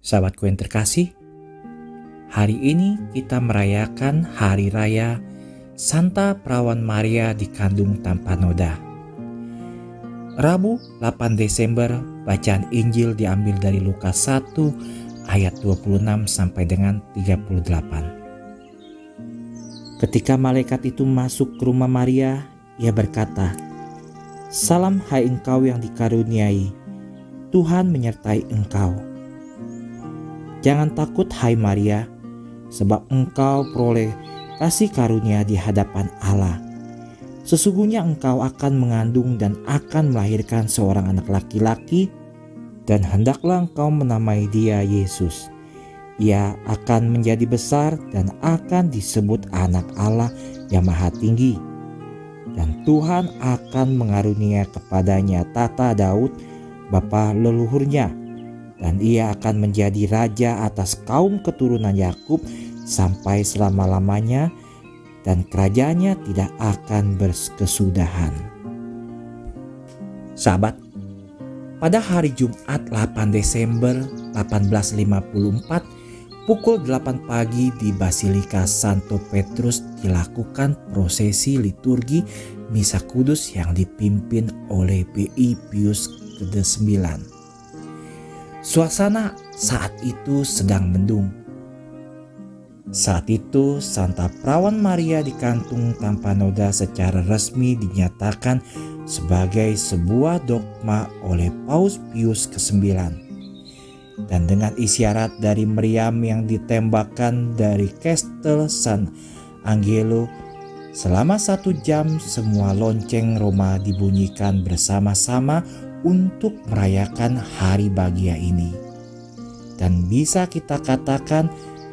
Sahabatku yang terkasih, hari ini kita merayakan Hari Raya Santa Perawan Maria dikandung tanpa noda. Rabu 8 Desember, bacaan Injil diambil dari Lukas 1 ayat 26 sampai dengan 38. Ketika malaikat itu masuk ke rumah Maria, ia berkata, Salam hai engkau yang dikaruniai, Tuhan menyertai engkau. Jangan takut hai Maria, sebab engkau peroleh kasih karunia di hadapan Allah. Sesungguhnya engkau akan mengandung dan akan melahirkan seorang anak laki-laki dan hendaklah engkau menamai dia Yesus. Ia akan menjadi besar dan akan disebut anak Allah yang maha tinggi. Dan Tuhan akan mengarunia kepadanya tata Daud, bapa leluhurnya, dan ia akan menjadi raja atas kaum keturunan Yakub sampai selama-lamanya dan kerajaannya tidak akan berkesudahan. Sahabat, pada hari Jumat 8 Desember 1854 pukul 8 pagi di Basilika Santo Petrus dilakukan prosesi liturgi Misa Kudus yang dipimpin oleh BI Pius ke-9. Suasana saat itu sedang mendung. Saat itu Santa Perawan Maria dikantung tanpa noda secara resmi dinyatakan sebagai sebuah dogma oleh Paus Pius ke-9. Dan dengan isyarat dari meriam yang ditembakkan dari Castel San Angelo selama satu jam semua lonceng Roma dibunyikan bersama-sama untuk merayakan hari bahagia ini. Dan bisa kita katakan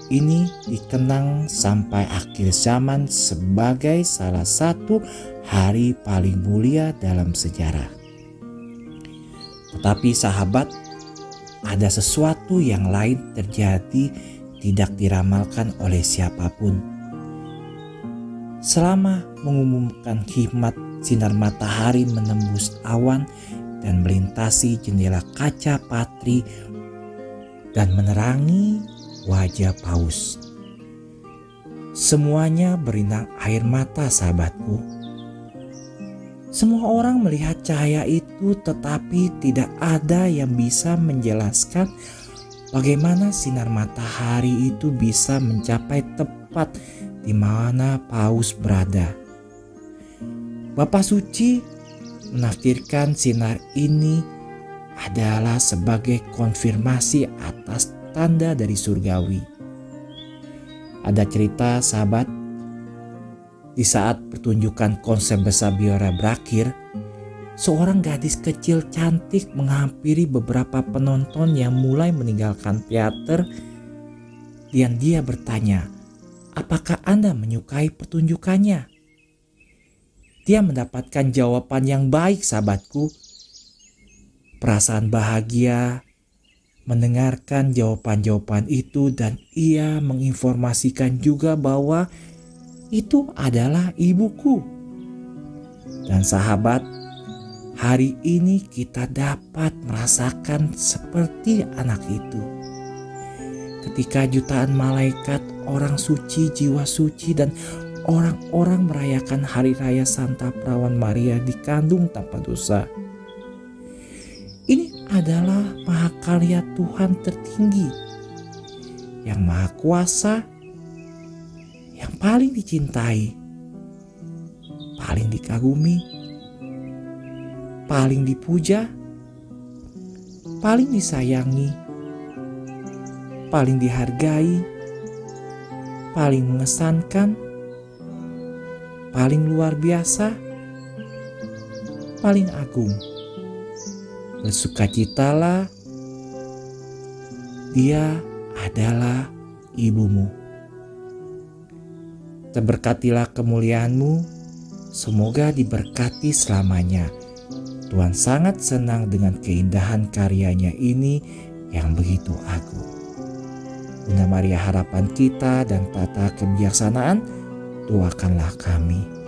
ini dikenang sampai akhir zaman sebagai salah satu hari paling mulia dalam sejarah. Tetapi sahabat, ada sesuatu yang lain terjadi tidak diramalkan oleh siapa pun. Selama mengumumkan hikmat sinar matahari menembus awan dan melintasi jendela kaca patri dan menerangi wajah paus. Semuanya berinang air mata sahabatku. Semua orang melihat cahaya itu tetapi tidak ada yang bisa menjelaskan bagaimana sinar matahari itu bisa mencapai tepat di mana paus berada. Bapak suci menafsirkan sinar ini adalah sebagai konfirmasi atas tanda dari surgawi. Ada cerita sahabat di saat pertunjukan konser besar biora berakhir, seorang gadis kecil cantik menghampiri beberapa penonton yang mulai meninggalkan teater dan dia bertanya, apakah Anda menyukai pertunjukannya? Dia mendapatkan jawaban yang baik sahabatku. Perasaan bahagia mendengarkan jawaban-jawaban itu dan ia menginformasikan juga bahwa itu adalah ibuku. Dan sahabat, hari ini kita dapat merasakan seperti anak itu. Ketika jutaan malaikat, orang suci, jiwa suci, dan orang-orang merayakan hari raya Santa Perawan Maria dikandung tanpa dosa. Ini adalah mahakarya Tuhan tertinggi yang maha kuasa, yang paling dicintai, paling dikagumi, paling dipuja, paling disayangi, paling dihargai, paling mengesankan, paling luar biasa, paling agung. Bersukacitalah, dia adalah ibumu. Terberkatilah kemuliaanmu, semoga diberkati selamanya. Tuhan sangat senang dengan keindahan karyanya ini yang begitu agung. Bunda Maria harapan kita dan tata kebijaksanaan, doakanlah kami.